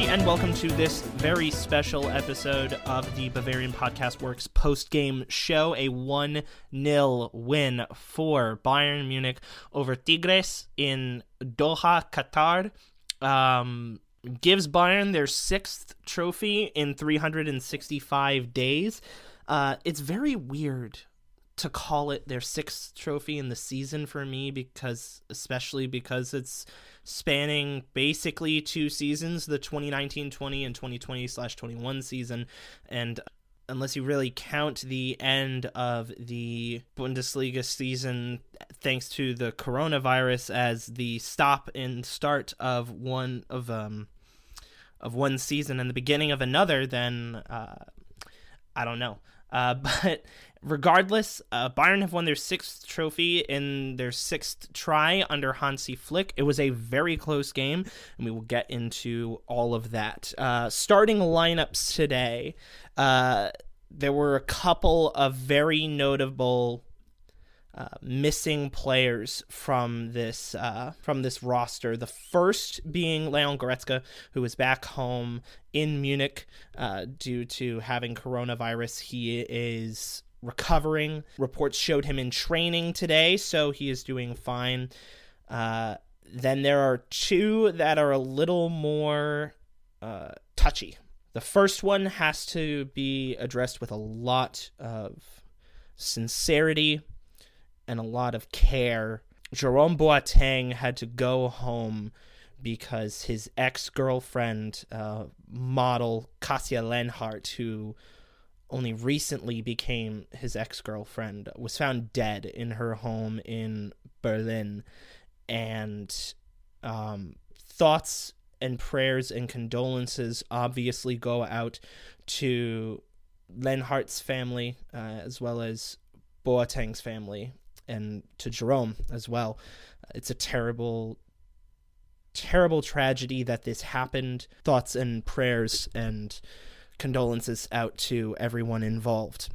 Everybody, and welcome to this very special episode of the Bavarian Podcast Works post game show. A 1 0 win for Bayern Munich over Tigres in Doha, Qatar. Um, gives Bayern their sixth trophy in 365 days. Uh, it's very weird to call it their sixth trophy in the season for me because especially because it's spanning basically two seasons the 2019-20 and 2020-21 season. And unless you really count the end of the Bundesliga season thanks to the coronavirus as the stop and start of one of um of one season and the beginning of another then uh I don't know uh, but regardless, uh, Bayern have won their sixth trophy in their sixth try under Hansi Flick. It was a very close game, and we will get into all of that. Uh, starting lineups today, uh, there were a couple of very notable uh, missing players from this uh, from this roster. The first being Leon Goretzka, who is back home in Munich uh, due to having coronavirus. He is recovering. Reports showed him in training today, so he is doing fine. Uh, then there are two that are a little more uh, touchy. The first one has to be addressed with a lot of sincerity and a lot of care. Jerome Boateng had to go home because his ex girlfriend, uh, model Kasia Lenhardt, who only recently became his ex girlfriend, was found dead in her home in Berlin. And um, thoughts and prayers and condolences obviously go out to Lenhardt's family uh, as well as Boateng's family and to Jerome as well. It's a terrible, terrible tragedy that this happened. Thoughts and prayers and condolences out to everyone involved.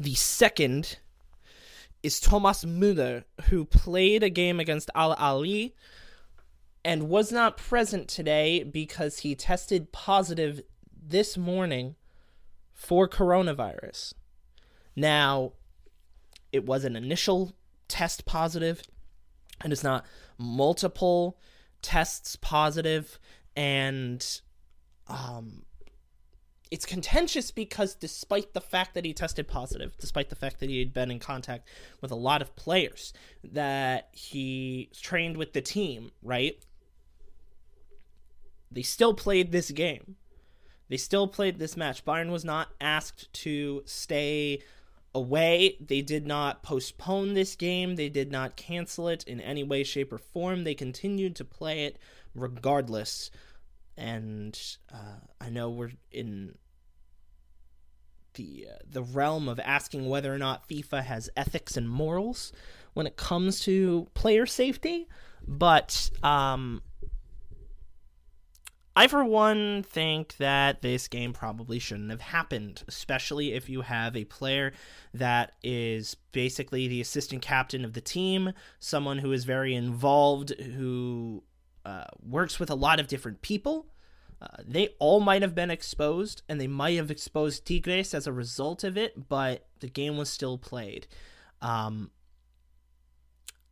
The second is Thomas Müller, who played a game against Al Ahly and was not present today because he tested positive this morning for coronavirus. Now, it was an initial test positive and it's not multiple tests positive and um it's contentious because despite the fact that he tested positive, despite the fact that he had been in contact with a lot of players, that he trained with the team, right? They still played this game. They still played this match. Bayern was not asked to stay away. They did not postpone this game. They did not cancel it in any way, shape, or form. They continued to play it regardless. And uh, I know we're in the uh, the realm of asking whether or not FIFA has ethics and morals when it comes to player safety, but um, I, for one, think that this game probably shouldn't have happened, especially if you have a player that is basically the assistant captain of the team, someone who is very involved, who uh, works with a lot of different people. Uh, they all might have been exposed, and they might have exposed Tigres as a result of it, but the game was still played. Um,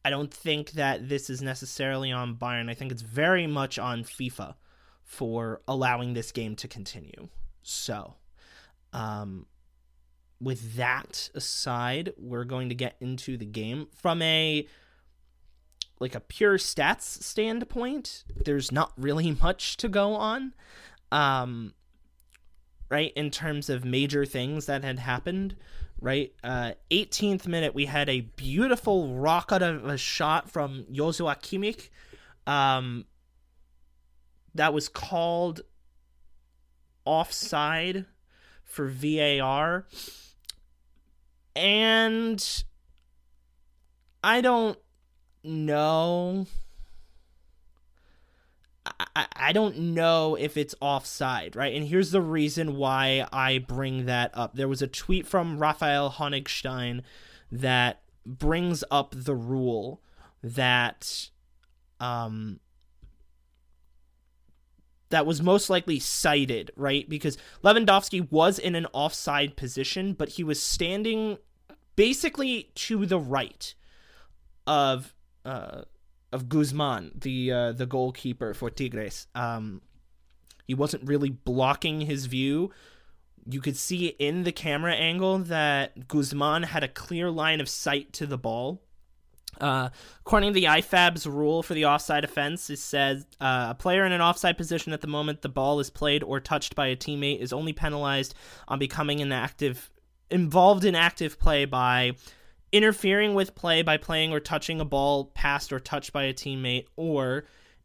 I don't think that this is necessarily on Bayern. I think it's very much on FIFA for allowing this game to continue. So, um, with that aside, we're going to get into the game from a like a pure stats standpoint. There's not really much to go on, um, right? In terms of major things that had happened, right? Uh, 18th minute, we had a beautiful rocket of a shot from Joshua Kimmich. Um, that was called offside for VAR. And I don't know. I, I don't know if it's offside, right? And here's the reason why I bring that up. There was a tweet from Raphael Honigstein that brings up the rule that um, that was most likely cited, right? Because Lewandowski was in an offside position, but he was standing basically to the right of uh, of Guzman, the uh, the goalkeeper for Tigres. Um, he wasn't really blocking his view. You could see in the camera angle that Guzman had a clear line of sight to the ball. Uh, according to the IFAB's rule for the offside offense, it says uh, a player in an offside position at the moment the ball is played or touched by a teammate is only penalized on becoming an active involved in active play by interfering with play by playing or touching a ball passed or touched by a teammate, or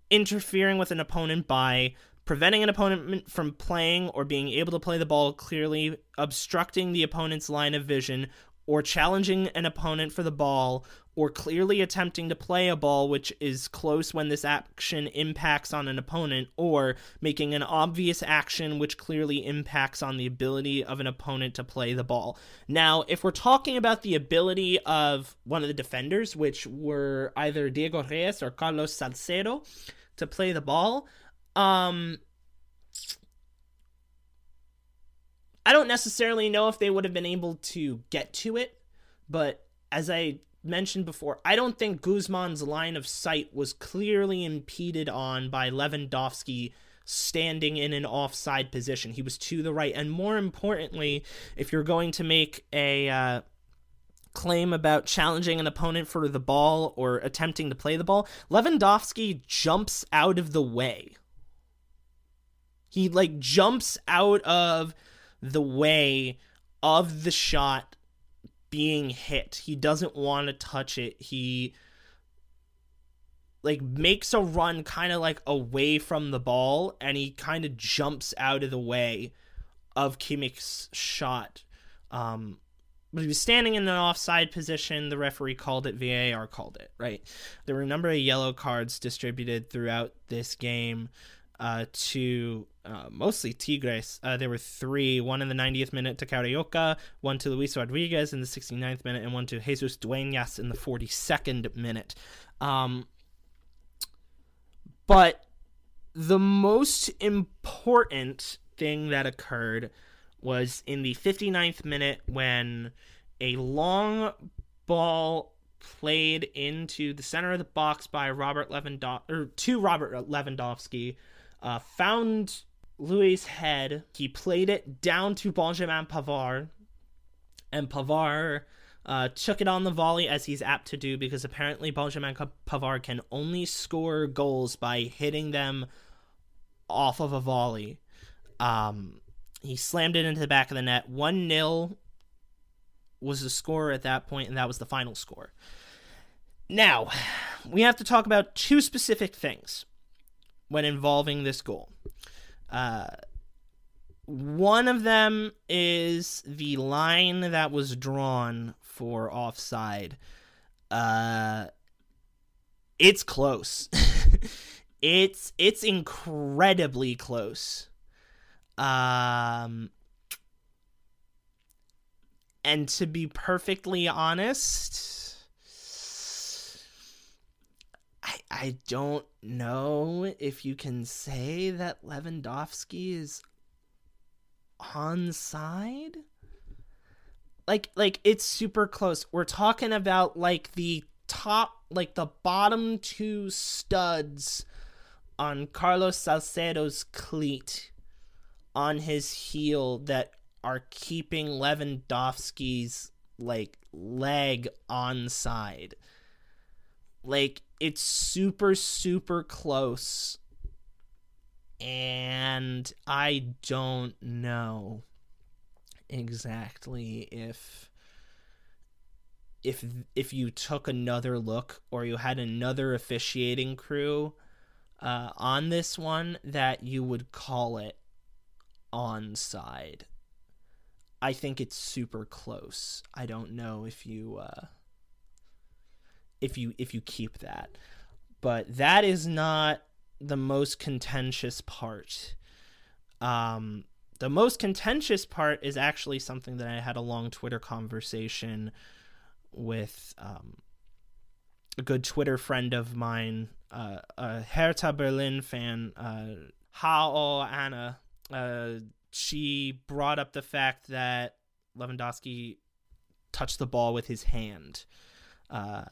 interfering with an opponent by preventing an opponent from playing or being able to play the ball clearly, obstructing the opponent's line of vision, or challenging an opponent for the ball, or clearly attempting to play a ball which is close when this action impacts on an opponent, or making an obvious action which clearly impacts on the ability of an opponent to play the ball. Now, if we're talking about the ability of one of the defenders, which were either Diego Reyes or Carlos Salcedo, to play the ball, um, I don't necessarily know if they would have been able to get to it, but as I mentioned before, I don't think Guzman's line of sight was clearly impeded on by Lewandowski standing in an offside position. He was to the right. And more importantly, if you're going to make a uh, claim about challenging an opponent for the ball or attempting to play the ball, Lewandowski jumps out of the way. He like jumps out of the way of the shot being hit. He doesn't want to touch it. He like makes a run kind of like away from the ball and he kind of jumps out of the way of Kimmich's shot. Um but he was standing in an offside position. The referee called it. VAR called it. Right. There were a number of yellow cards distributed throughout this game uh, to uh, mostly Tigres. Uh, there were three one in the 90th minute to Carioca, one to Luis Rodriguez in the 69th minute, and one to Jesus Dueñas in the 42nd minute. Um, but the most important thing that occurred was in the 59th minute when a long ball played into the center of the box by Robert Lewandowski or to Robert Lewandowski uh, found Lewy's head. He played it down to Benjamin Pavard, and Pavard uh, took it on the volley as he's apt to do because apparently Benjamin Pavard can only score goals by hitting them off of a volley. Um, he slammed it into the back of the net. 1 0 was the score at that point, and that was the final score. Now, we have to talk about two specific things when involving this goal. Uh, one of them is the line that was drawn for offside. Uh, it's close. it's it's incredibly close. Um, and to be perfectly honest, I I don't know if you can say that Lewandowski is on side. Like like it's super close. We're talking about like the top like the bottom two studs on Carlos Salcedo's cleat on his heel that are keeping Lewandowski's like leg on side. Like it's super super close and I don't know exactly if if if you took another look or you had another officiating crew uh, on this one that you would call it onside. I think it's super close. I don't know if you uh, if you if you keep that. But that is not the most contentious part. Um, the most contentious part is actually something that I had a long Twitter conversation with um, a good Twitter friend of mine, uh, a Hertha Berlin fan, uh, how Anna uh, she brought up the fact that Lewandowski touched the ball with his hand. Uh,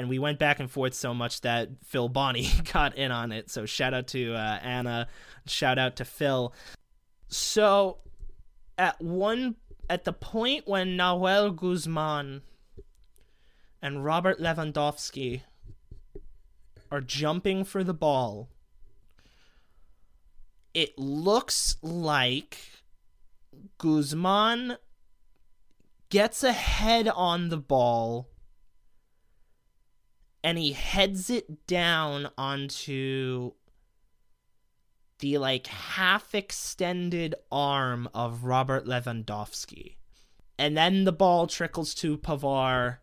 and we went back and forth so much that Phil Bonney got in on it. So shout out to uh, Anna, shout out to Phil. So at one at the point when Nahuel Guzman and Robert Lewandowski are jumping for the ball, it looks like Guzman gets ahead on the ball and he heads it down onto the like half extended arm of Robert Lewandowski. And then the ball trickles to Pavard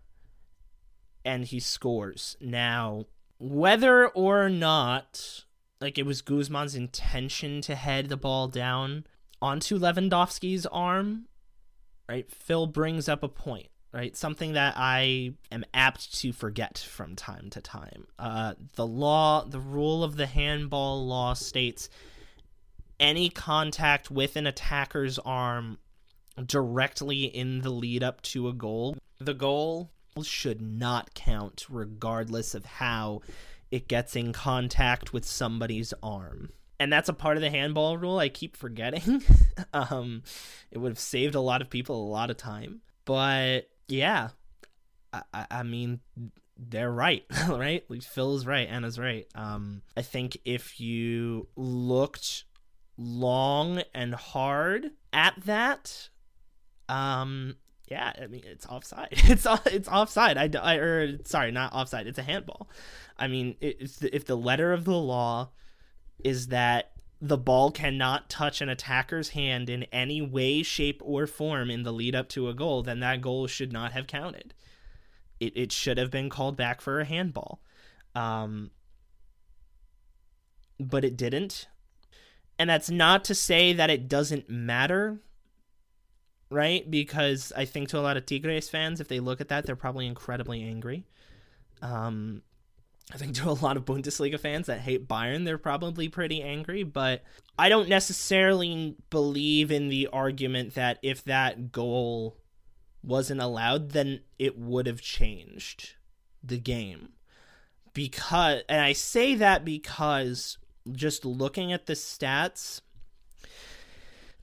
and he scores. Now, whether or not like it was Guzman's intention to head the ball down onto Lewandowski's arm, right? Phil brings up a point right? Something that I am apt to forget from time to time. Uh, the law, the rule of the handball law states any contact with an attacker's arm directly in the lead up to a goal, the goal should not count regardless of how it gets in contact with somebody's arm. And that's a part of the handball rule I keep forgetting. um, it would have saved a lot of people a lot of time. But yeah, I, I mean, they're right, right? Phil is right, Anna's right. Um, I think if you looked long and hard at that, um, yeah, I mean it's offside. It's it's offside. I, I or sorry, not offside. It's a handball. I mean, it's if the letter of the law is that the ball cannot touch an attacker's hand in any way, shape, or form in the lead up to a goal, then that goal should not have counted. It, it should have been called back for a handball. Um, but it didn't. And that's not to say that it doesn't matter, right? Because I think to a lot of Tigres fans, if they look at that, they're probably incredibly angry. Um, I think to a lot of Bundesliga fans that hate Bayern, they're probably pretty angry, but I don't necessarily believe in the argument that if that goal wasn't allowed, then it would have changed the game. Because, and I say that because just looking at the stats,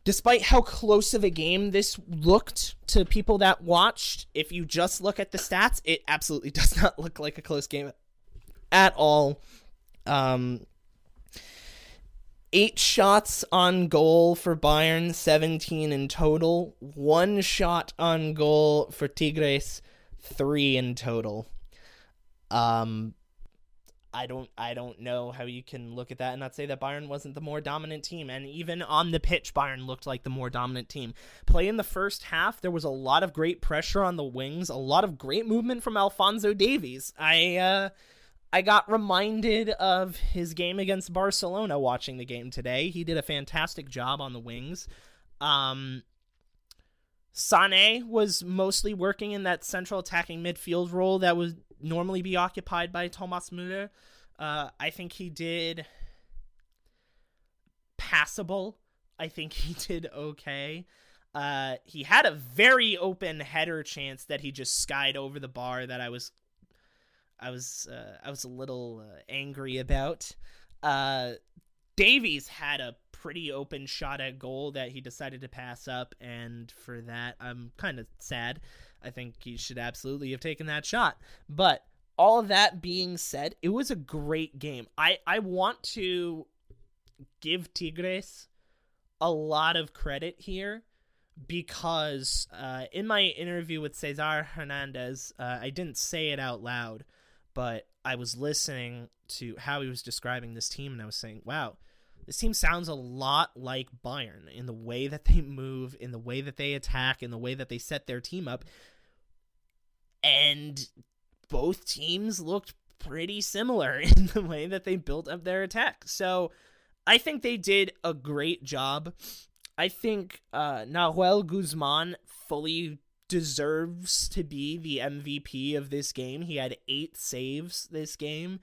despite how close of a game this looked to people that watched, if you just look at the stats, it absolutely does not look like a close game at all. Um, eight shots on goal for Bayern, 17 in total. One shot on goal for Tigres, three in total. Um, I don't I don't know how you can look at that and not say that Bayern wasn't the more dominant team. And even on the pitch, Bayern looked like the more dominant team. Play in the first half, there was a lot of great pressure on the wings, a lot of great movement from Alphonso Davies. I uh I got reminded of his game against Barcelona watching the game today. He did a fantastic job on the wings. Um, Sané was mostly working in that central attacking midfield role that would normally be occupied by Thomas Müller. Uh, I think he did passable. I think he did okay. Uh, he had a very open header chance that he just skied over the bar that I was I was uh, I was a little uh, angry about. Uh, Davies had a pretty open shot at goal that he decided to pass up, and for that I'm kind of sad. I think he should absolutely have taken that shot. But all of that being said, it was a great game. I I want to give Tigres a lot of credit here because uh, in my interview with Cesar Hernandez, uh, I didn't say it out loud, but I was listening to how he was describing this team and I was saying, wow, this team sounds a lot like Bayern in the way that they move, in the way that they attack, in the way that they set their team up. And both teams looked pretty similar in the way that they built up their attack. So I think they did a great job. I think uh, Nahuel Guzman fully deserves to be the MVP of this game. He had eight saves this game.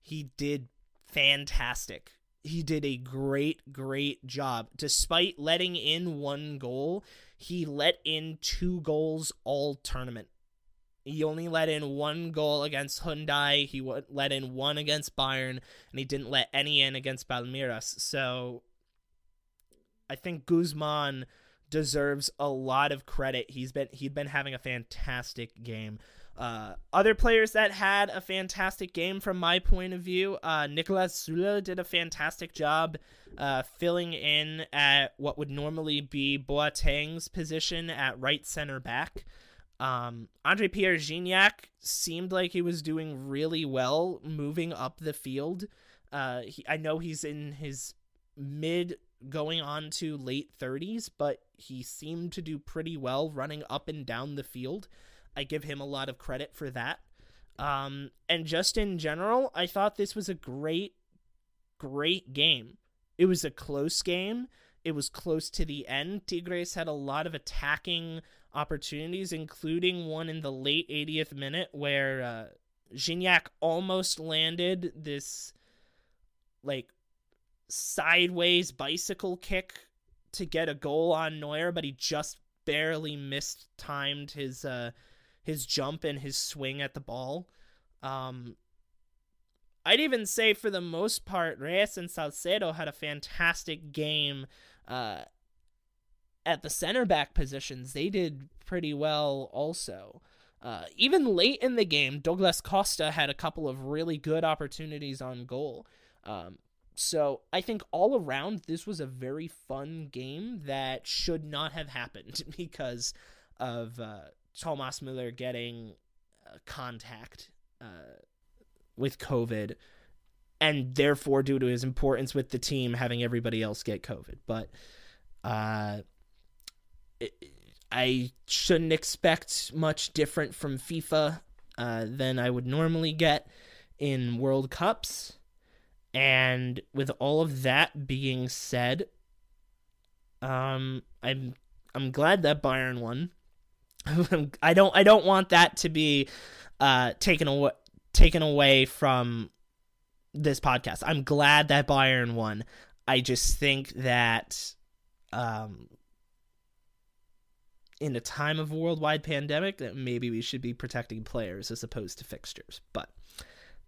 He did fantastic. he did a great, great job. Despite letting in one goal, he let in two goals all tournament. He only let in one goal against Hyundai. He let in one against Bayern, and he didn't let any in against Palmeiras. So I think Guzman deserves a lot of credit. He's been he'd been having a fantastic game. Uh, other players that had a fantastic game from my point of view, uh, Niklas Süle did a fantastic job uh, filling in at what would normally be Boateng's position at right center back. Um, Andre Pierre Gignac seemed like he was doing really well moving up the field. Uh, he, I know he's in his mid going on to late 30s, but he seemed to do pretty well running up and down the field. I give him a lot of credit for that. Um, and just in general, I thought this was a great, great game. It was a close game. It was close to the end. Tigres had a lot of attacking opportunities, including one in the late 80th minute where uh, Gignac almost landed this like sideways bicycle kick to get a goal on Neuer, but he just barely missed timed his uh, his jump and his swing at the ball. Um, I'd even say for the most part, Reyes and Salcedo had a fantastic game uh, at the center back positions. They did pretty well also. Uh, even late in the game, Douglas Costa had a couple of really good opportunities on goal. Um, so I think all around, this was a very fun game that should not have happened because of uh, Thomas Müller getting uh, contact uh, with COVID, and therefore, due to his importance with the team, having everybody else get COVID. But uh, it, I shouldn't expect much different from FIFA uh, than I would normally get in World Cups. And with all of that being said, um, I'm I'm glad that Bayern won. I don't I don't want that to be uh, taken away taken away from this podcast. I'm glad that Bayern won. I just think that um, in a time of worldwide pandemic that maybe we should be protecting players as opposed to fixtures. But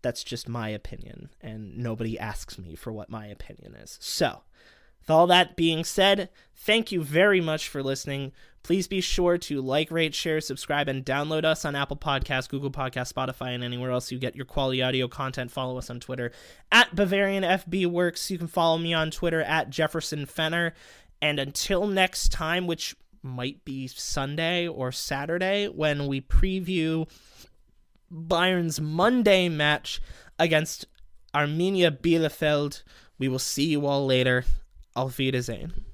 that's just my opinion and nobody asks me for what my opinion is. So, with all that being said, thank you very much for listening. Please be sure to like, rate, share, subscribe, and download us on Apple Podcasts, Google Podcasts, Spotify, and anywhere else you get your quality audio content. Follow us on Twitter at Bavarian. You can follow me on Twitter at Jefferson Fenner. And until next time, which might be Sunday or Saturday, when we preview Bayern's Monday match against Arminia Bielefeld. We will see you all later. Auf Wiedersehen.